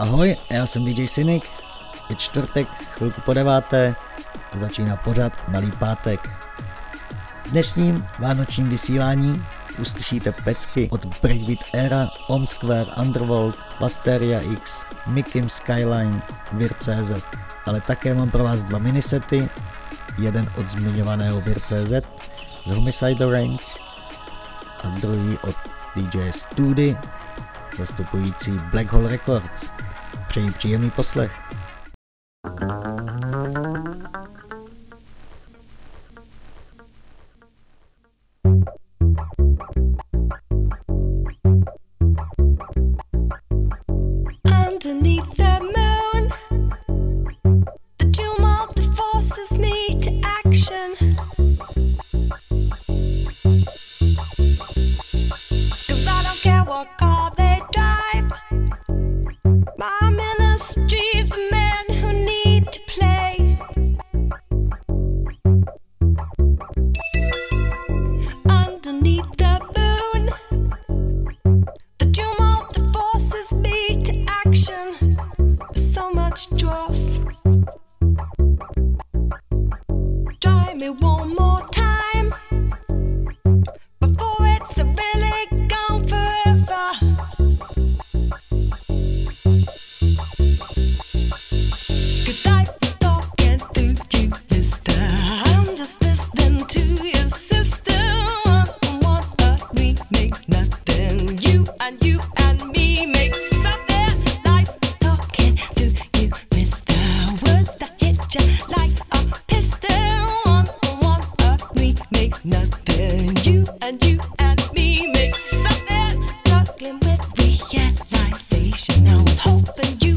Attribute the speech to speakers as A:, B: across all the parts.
A: Ahoj, já jsem DJ Cynic, je čtvrtek, chvilku po deváté a začíná pořád Malý pátek. V dnešním vánočním vysílání uslyšíte pecky od Breakbeat Era, Om Square, Underworld, Pasteria X, Mikim Skyline, Vir.cz. Ale také mám pro vás dva minisety, jeden od zmiňovaného Vir.cz z Homicide Range a druhý od DJ Study, zastupující Black Hole Records. Přeji příjemný poslech. at my station. I was hoping you.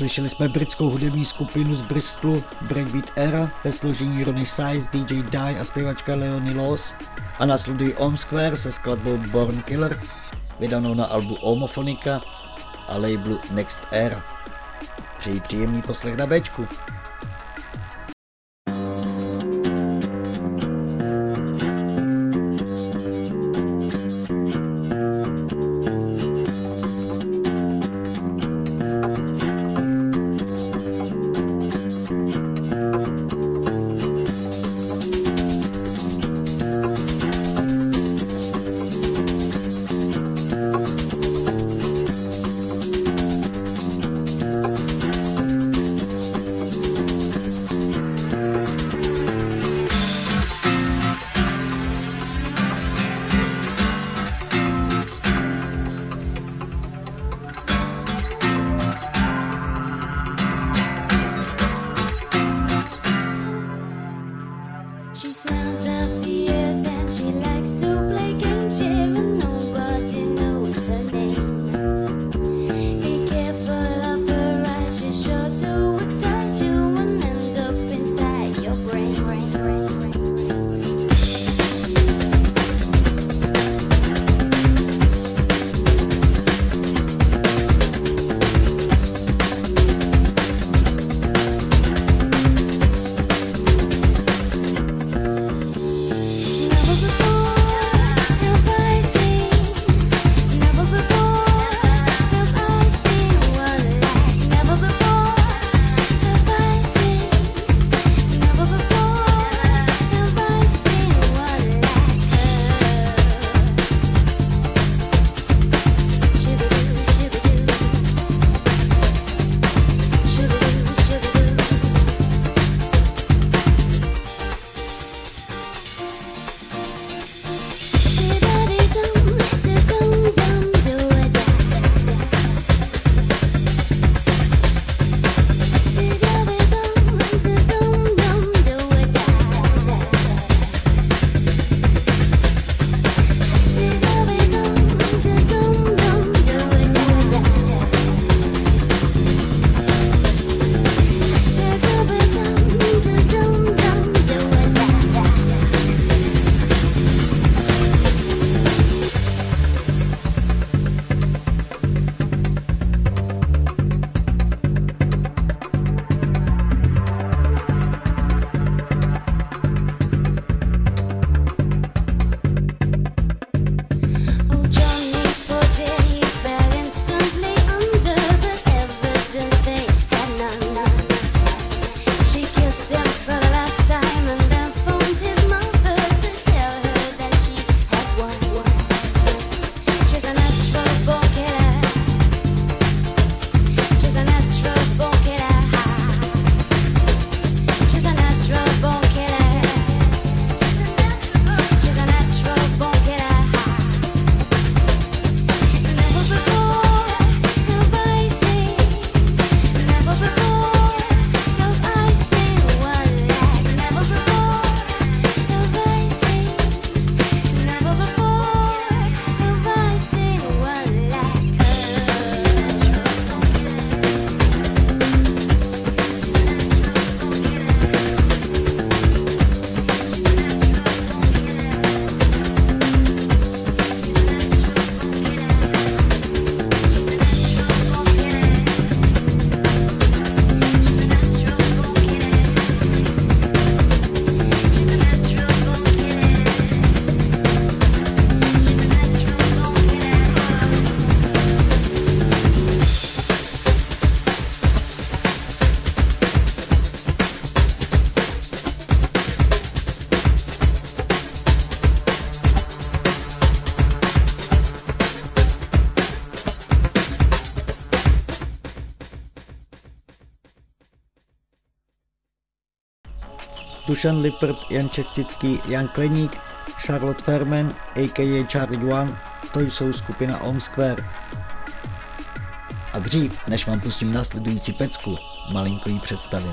B: Slyšeli jsme britskou hudební skupinu z Bristolu Breakbeat Era ve složení Ronnie Size, DJ Die a zpěvačka Leonie Loss a následují Om Square se skladbou Born Killer, vydanou na albu Omophonica a labelu Next Era. Přeji příjemný poslech na Bčku. Dušan Lippert, Jan Čechtický, Jan Kleník, Charlotte Ferman, a.k.a. Charlie One, to jsou skupina Om Square. A dřív, než vám pustím následující pecku, malinko ji představím.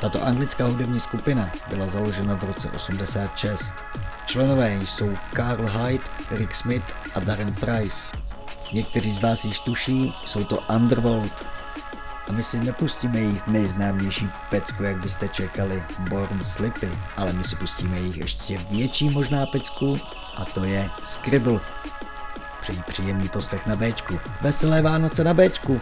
B: Tato anglická hudební skupina byla založena v roce 86. Členové jsou Carl Hyde, Rick Smith a Darren Price. Někteří z vás již tuší, jsou to Underworld.
C: My si nepustíme jejich nejznámější pecku, jak byste čekali, Born Slippy, ale my si pustíme jejich ještě větší možná pecku a to je Scribble. Přeji příjemný poslech na Bčku. Veselé Vánoce na Bčku.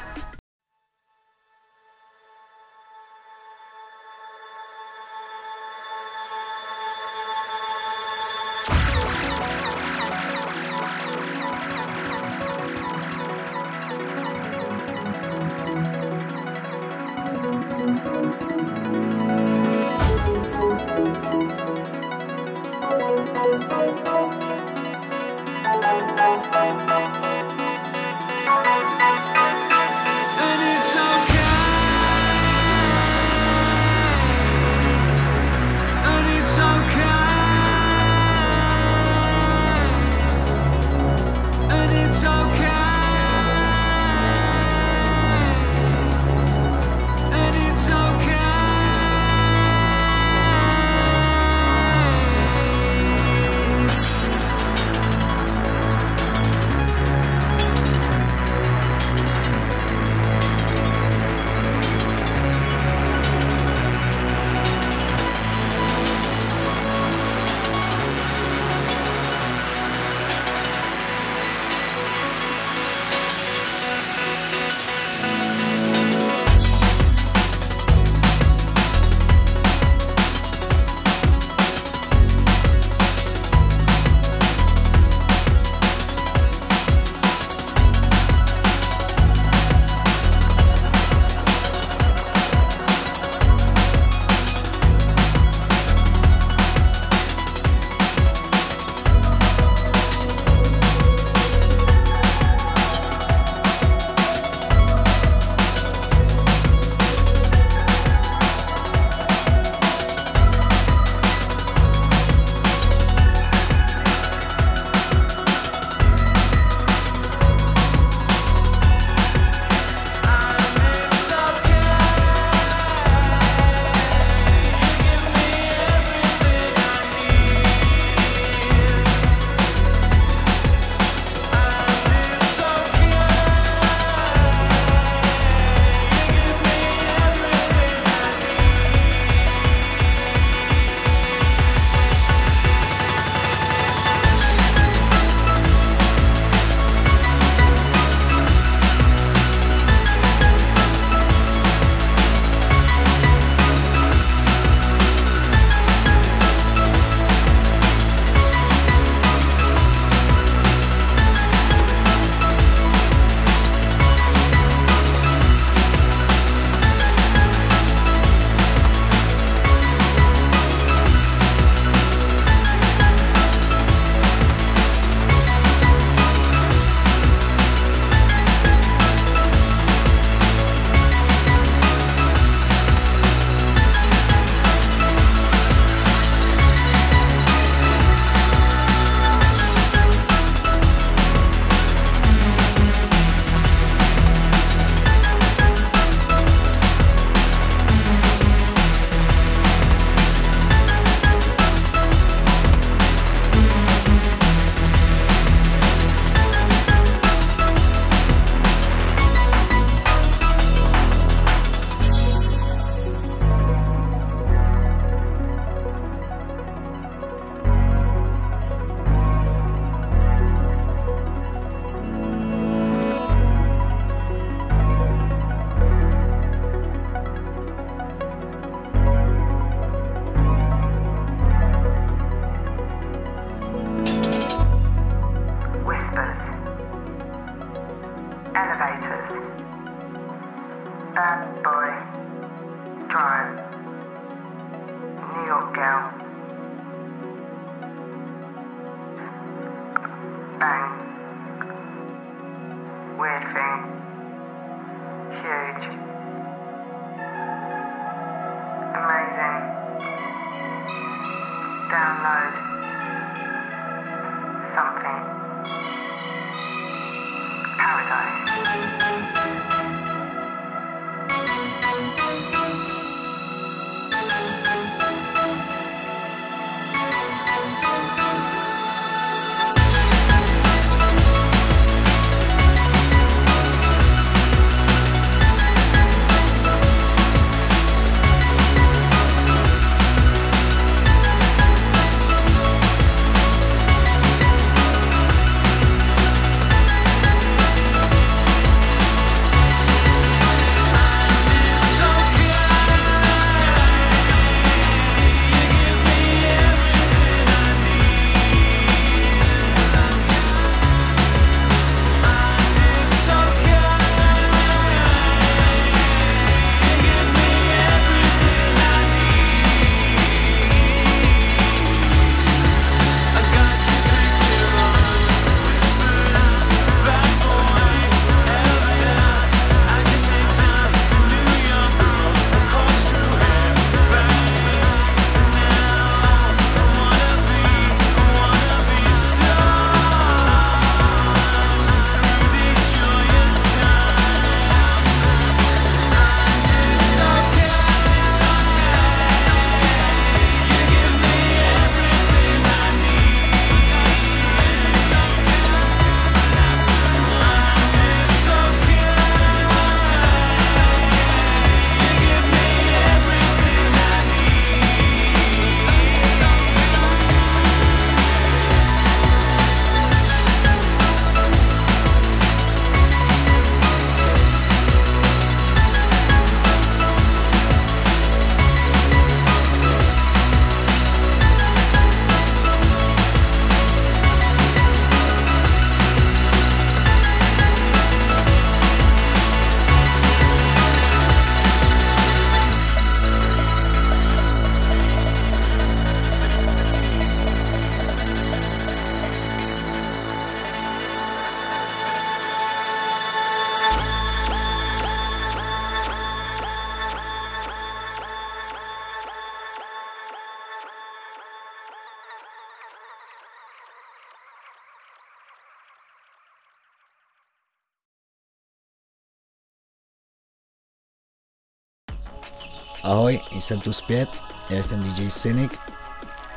C: Ahoj, jsem tu zpět, já jsem DJ Cynic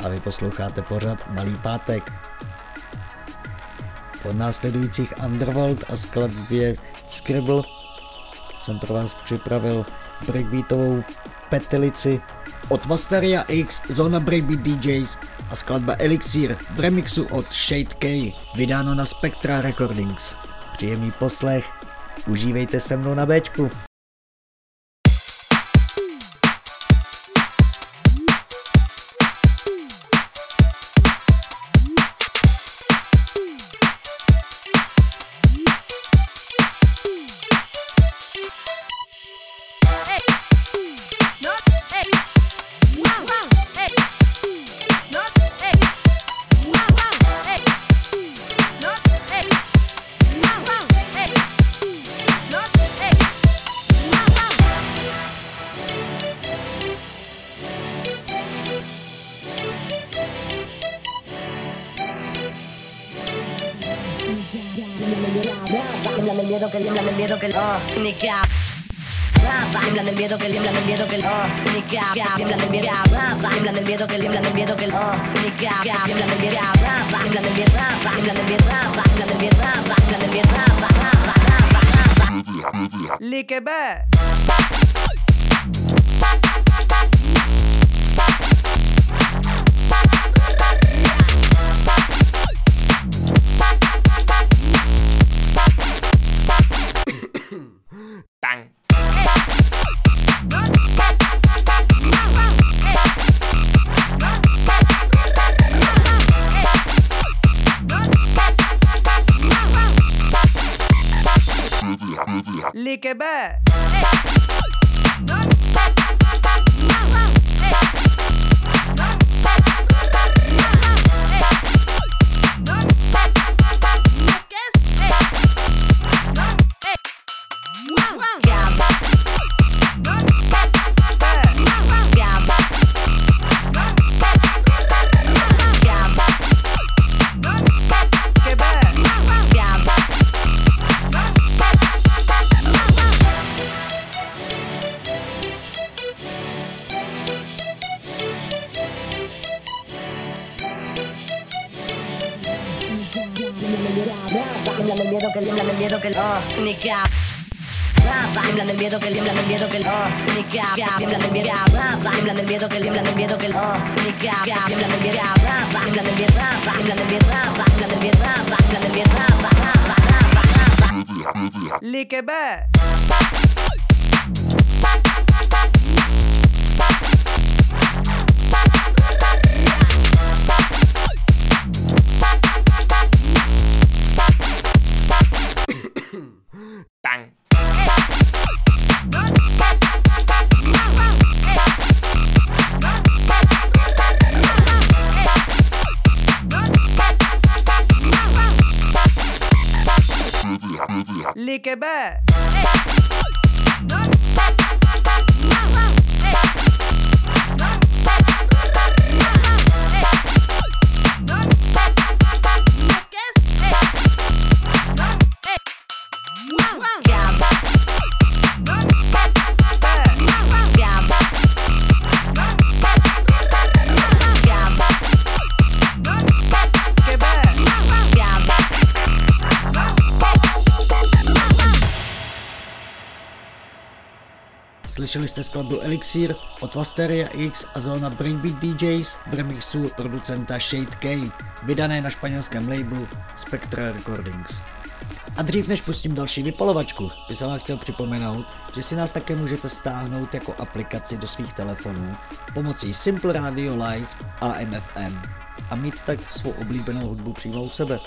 C: a vy posloucháte pořad Malý pátek. Po následujících Underworld a skladbě Scribble jsem pro vás připravil breakbeatovou petelici od Vastaria X, Zona Breakbeat DJs a skladba Elixir v remixu od Shade K, vydáno na Spectra Recordings. Příjemný poslech, užívejte se mnou na Bčku.
D: que it back. take it back.
C: Slyšeli jste skladbu Elixir od Vasteria X a zóna Breakbeat DJs v remixu producenta Shade K, vydané na španělském labelu Spectra Recordings. A dřív než pustím další vypalovačku, bych jsem vám chtěl připomenout, že si nás také můžete stáhnout jako aplikaci do svých telefonů pomocí Simple Radio Live a MFM a mít tak svou oblíbenou hudbu přímo u sebe.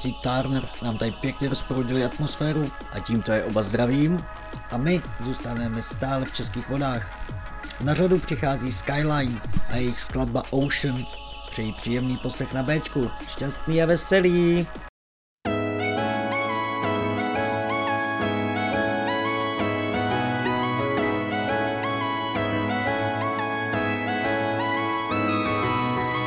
C: Chrissy Turner nám tady pěkně rozproudili atmosféru a tímto je oba zdravím a my zůstaneme stále v českých vodách. Na řadu přichází Skyline a jejich skladba Ocean. Přeji příjemný poslech na Bčku, šťastný a veselý!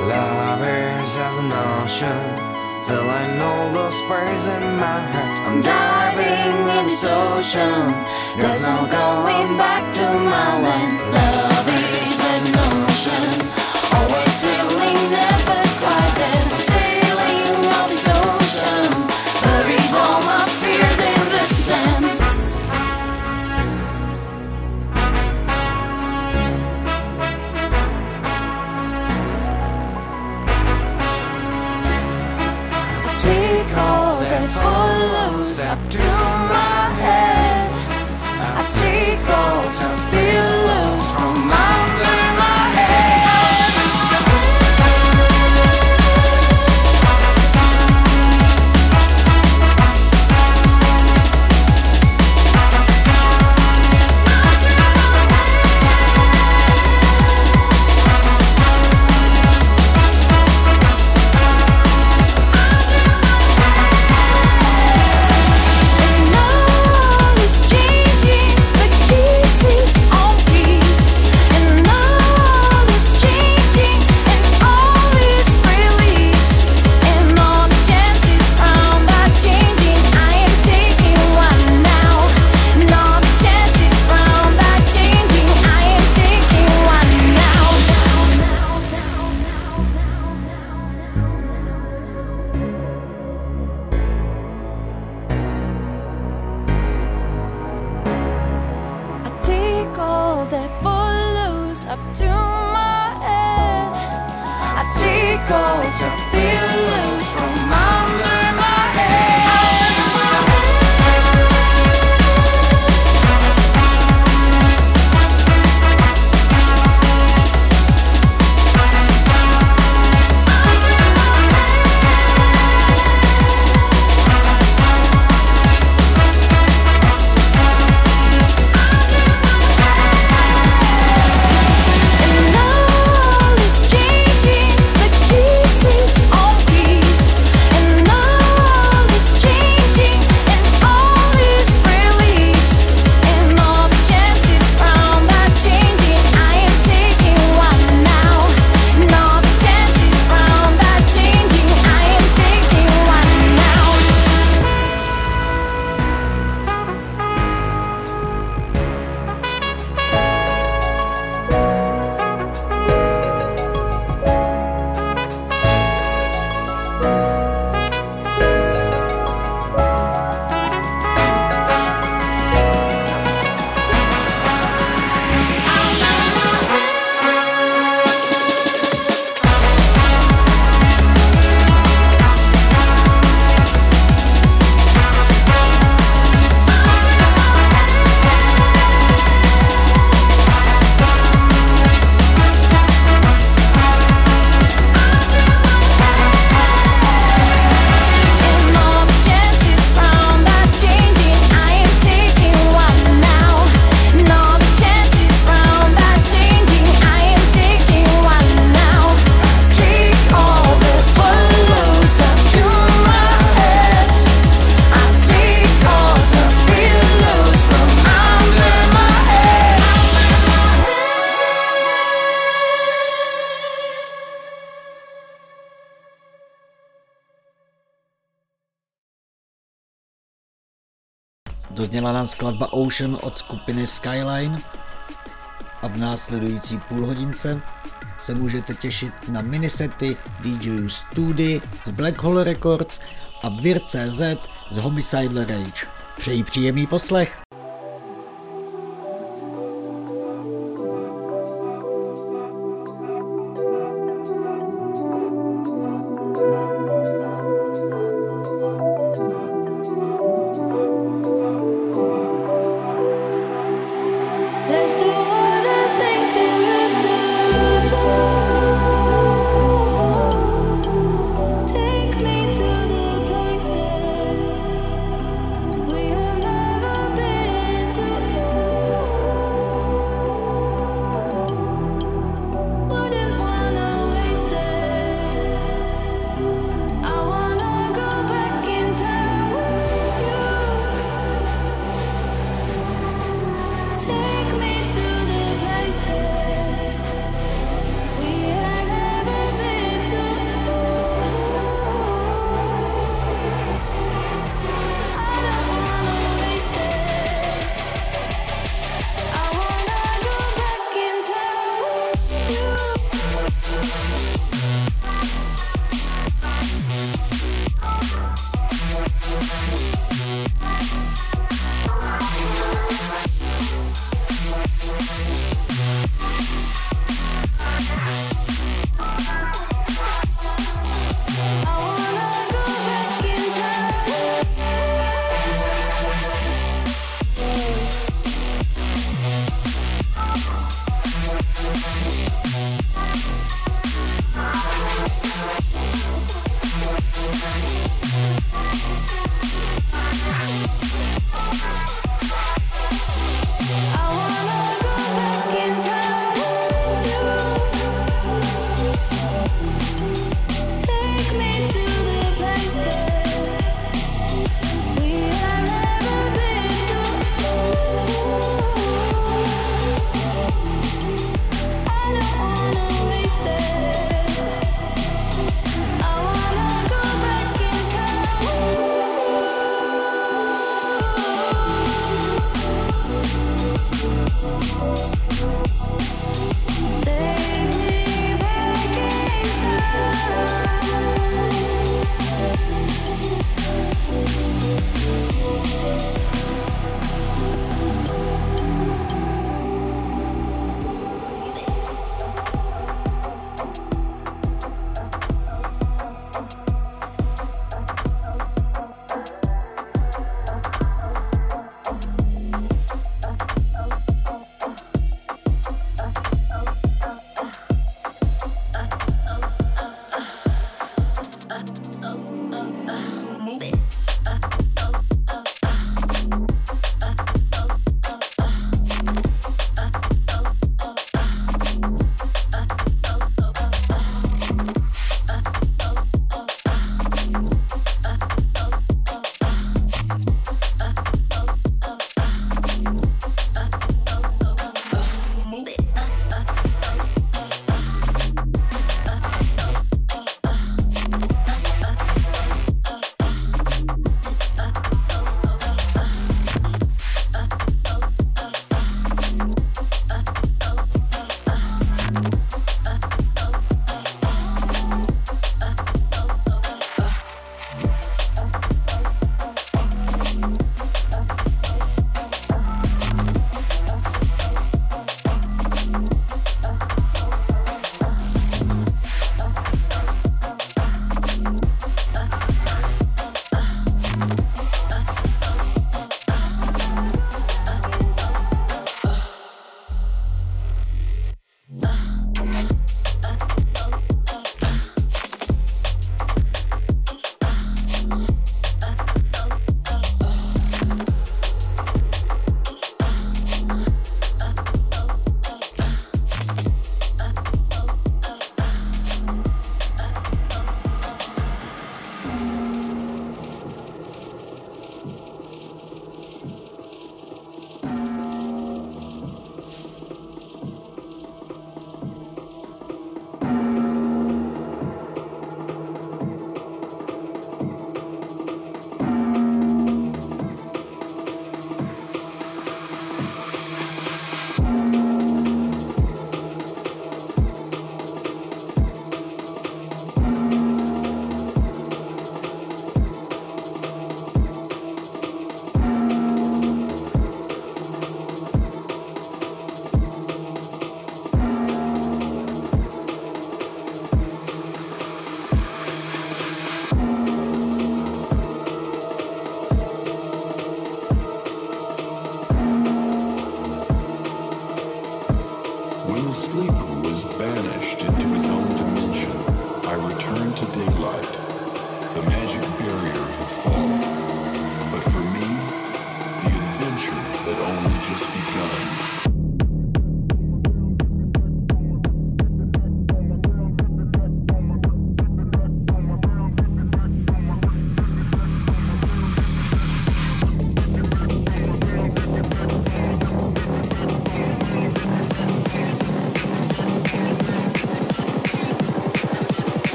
E: Lovers as an ocean Filling all those space in my heart. I'm diving in this ocean. There's no going back to my land. Love.
C: nám skladba Ocean od skupiny Skyline a v následující půlhodince se můžete těšit na minisety DJ Studi z Black Hole Records a Vir.cz z Homicide Rage. Přeji příjemný poslech!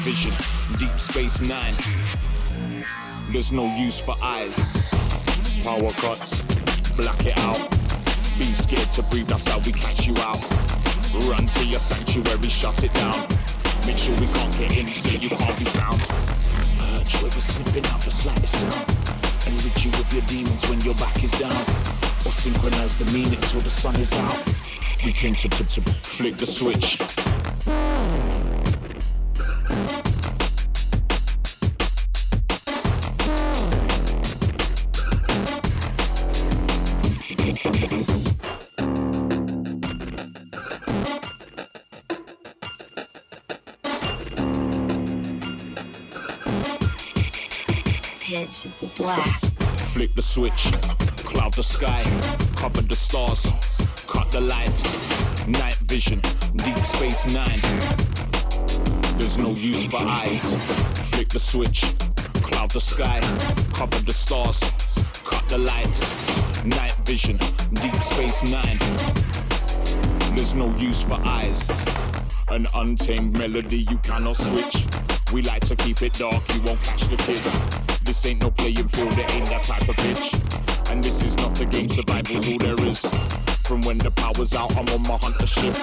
F: Vision, deep space nine. There's no use for eyes. Power cuts, black it out. Be scared to breathe, that's how we catch you out. Run to your sanctuary, shut it down. Make sure we can't get in, so you can't be found. Urge where we're sniffing out the slightest sound. And rid you of your demons when your back is down. Or synchronize the meaning till the sun is out. We came to, to, to flick the switch.
D: Black.
F: Flick the switch, cloud the sky, cover the stars, cut the lights, night vision, deep space nine. There's no use for eyes. Flick the switch, cloud the sky, cover the stars, cut the lights, night vision, deep space nine. There's no use for eyes. An untamed melody you cannot switch. We like to keep it dark, you won't catch the kid. This ain't no playing field, it ain't that type of pitch. And this is not a game, survival's all there is. From when the power's out, I'm on my hunter ship.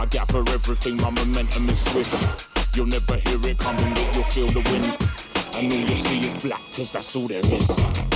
F: I gather everything, my momentum is swift. You'll never hear it coming, but you'll feel the wind. And all you'll see is black, cause that's all there is.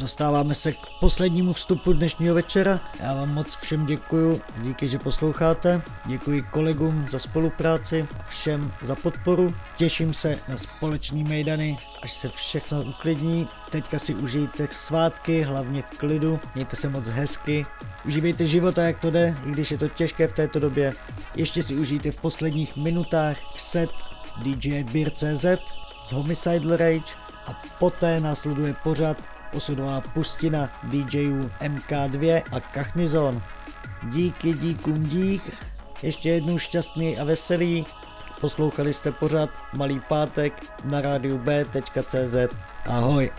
C: Dostáváme se k poslednímu vstupu dnešního večera. Já vám moc všem děkuju, díky, že posloucháte. Děkuji kolegům za spolupráci všem za podporu. Těším se na společný mejdany, až se všechno uklidní. Teďka si užijte svátky, hlavně v klidu. Mějte se moc hezky. Užívejte života, jak to jde, i když je to těžké v této době. Ještě si užijte v posledních minutách set DJ Beer.cz z Homicidal Rage a poté následuje pořad osudová pustina DJů MK2 a Kachnizon. Díky, díkům dík, ještě jednou šťastný a veselý. Poslouchali jste pořad Malý pátek na rádiu B.cz. Ahoj.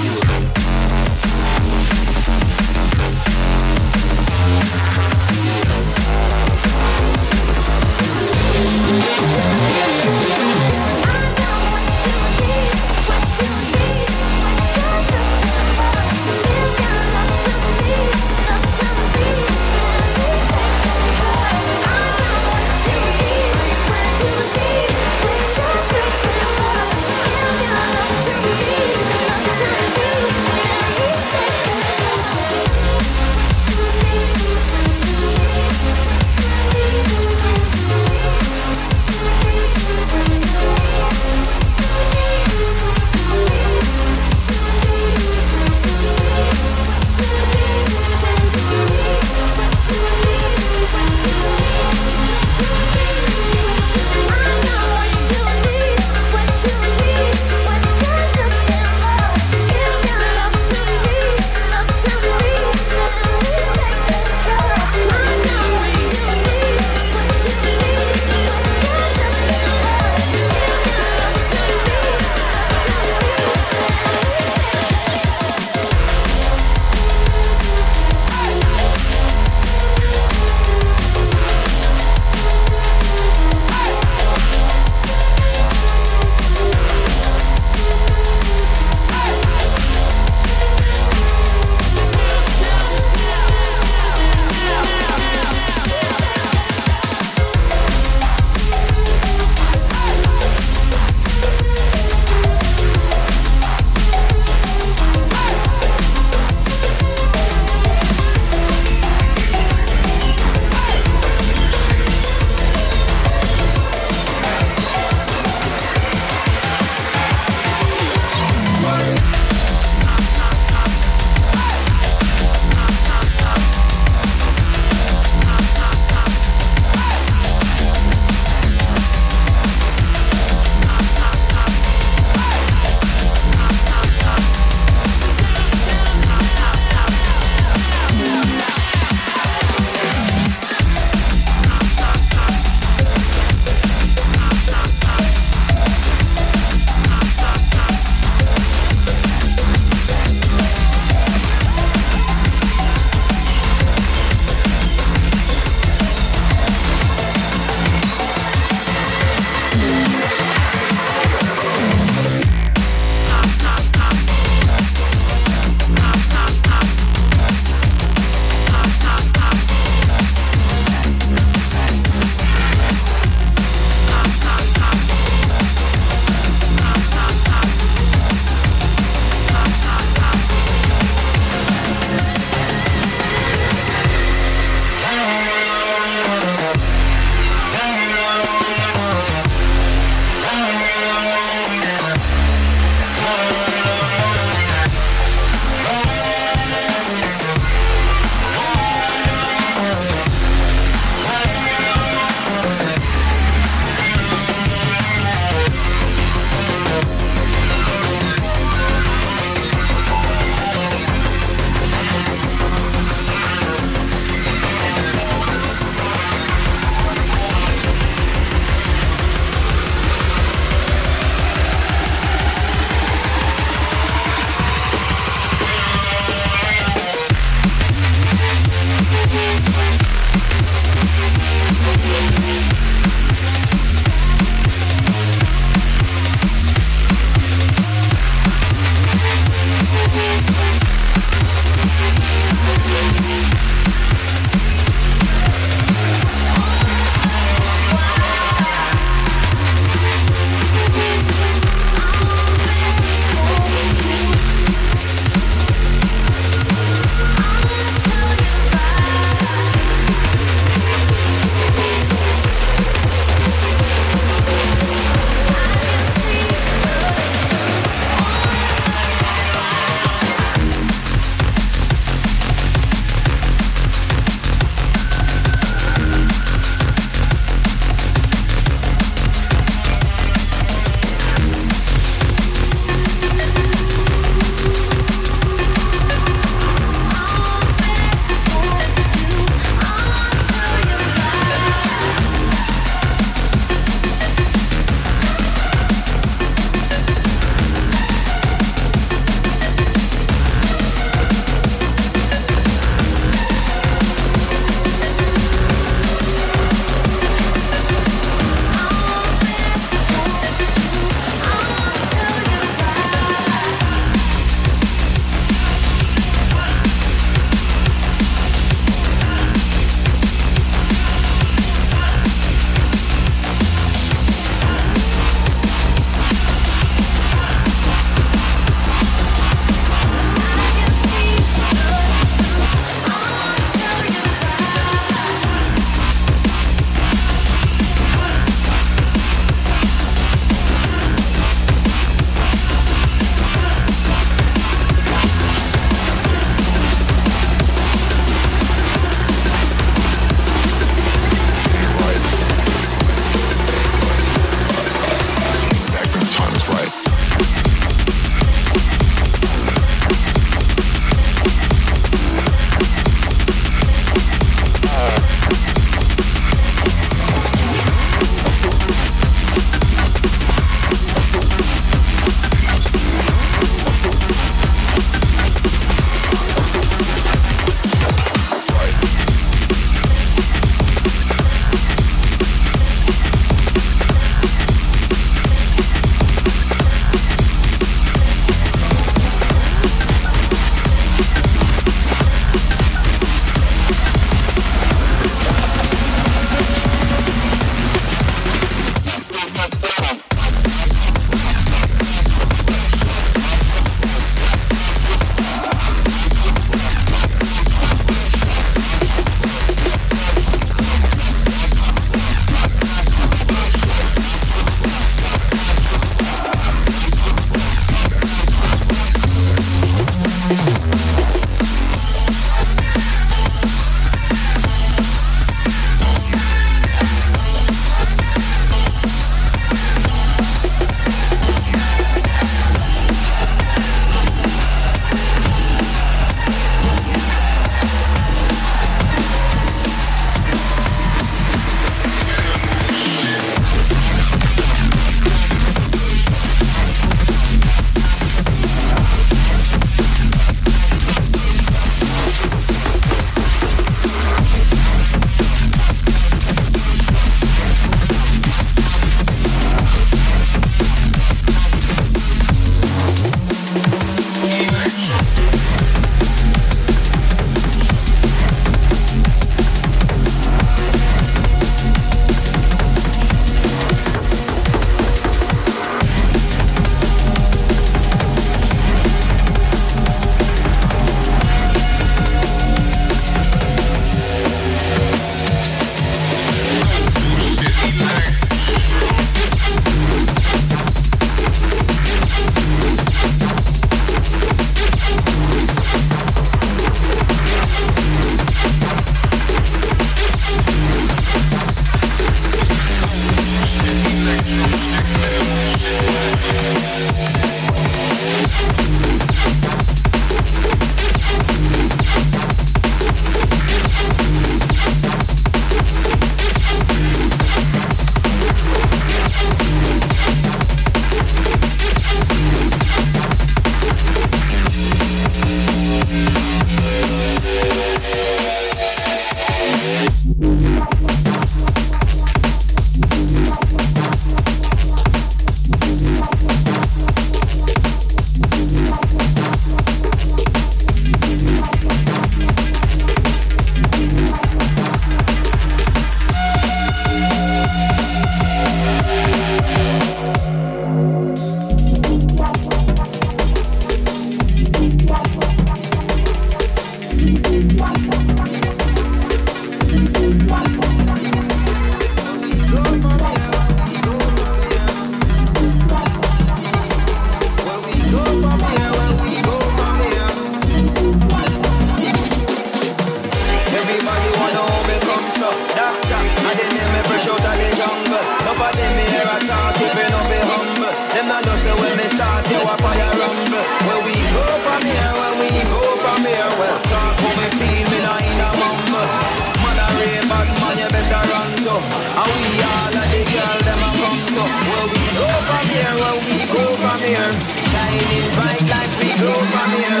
E: bright like
G: we from here.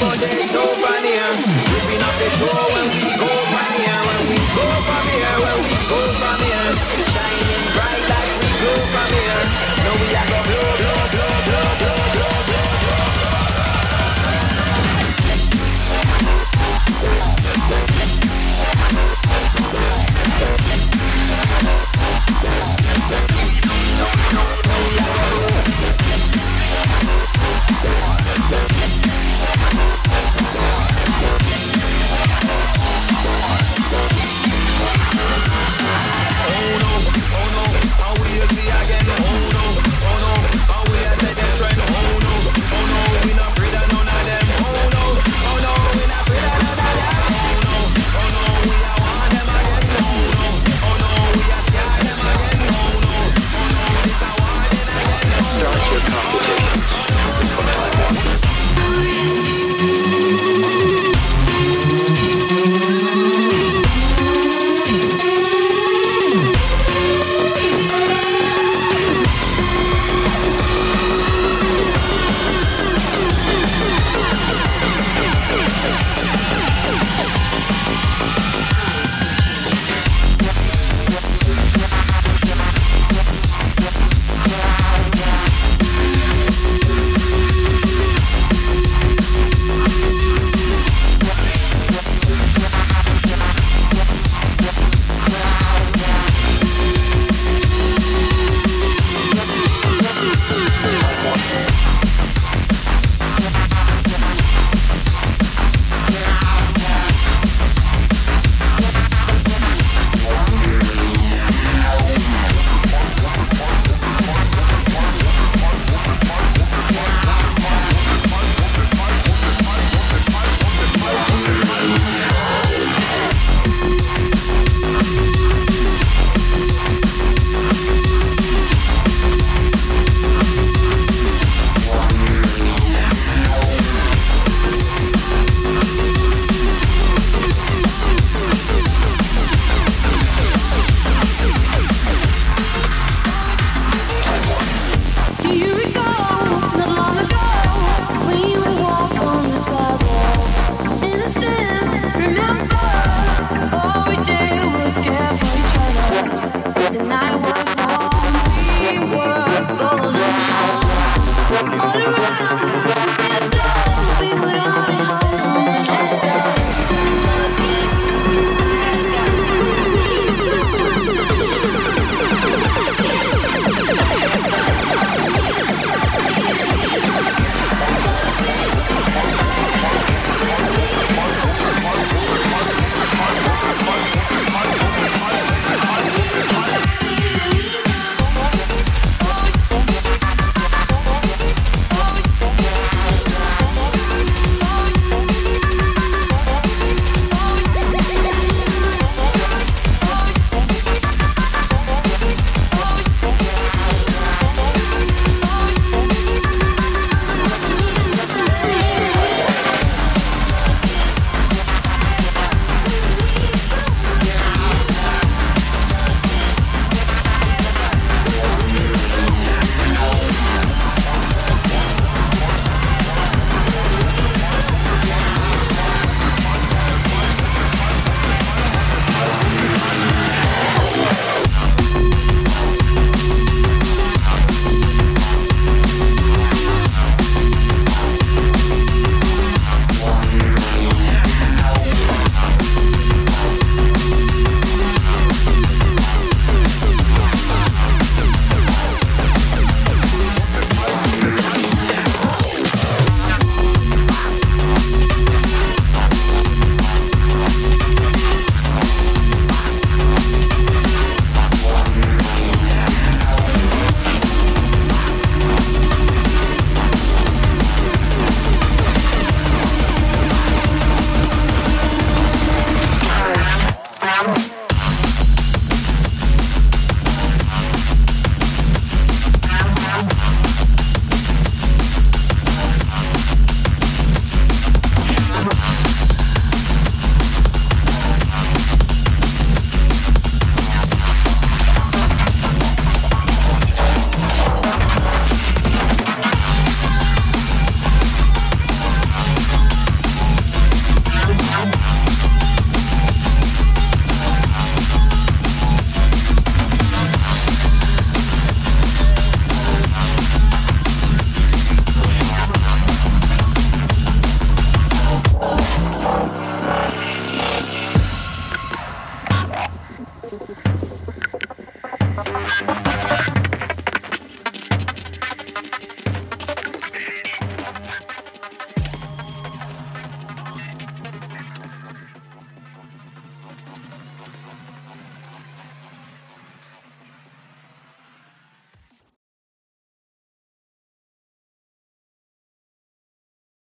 G: But there's no here. The when we go from here. When we go from here, when we go from here. Shining bright like we go from here. No, we are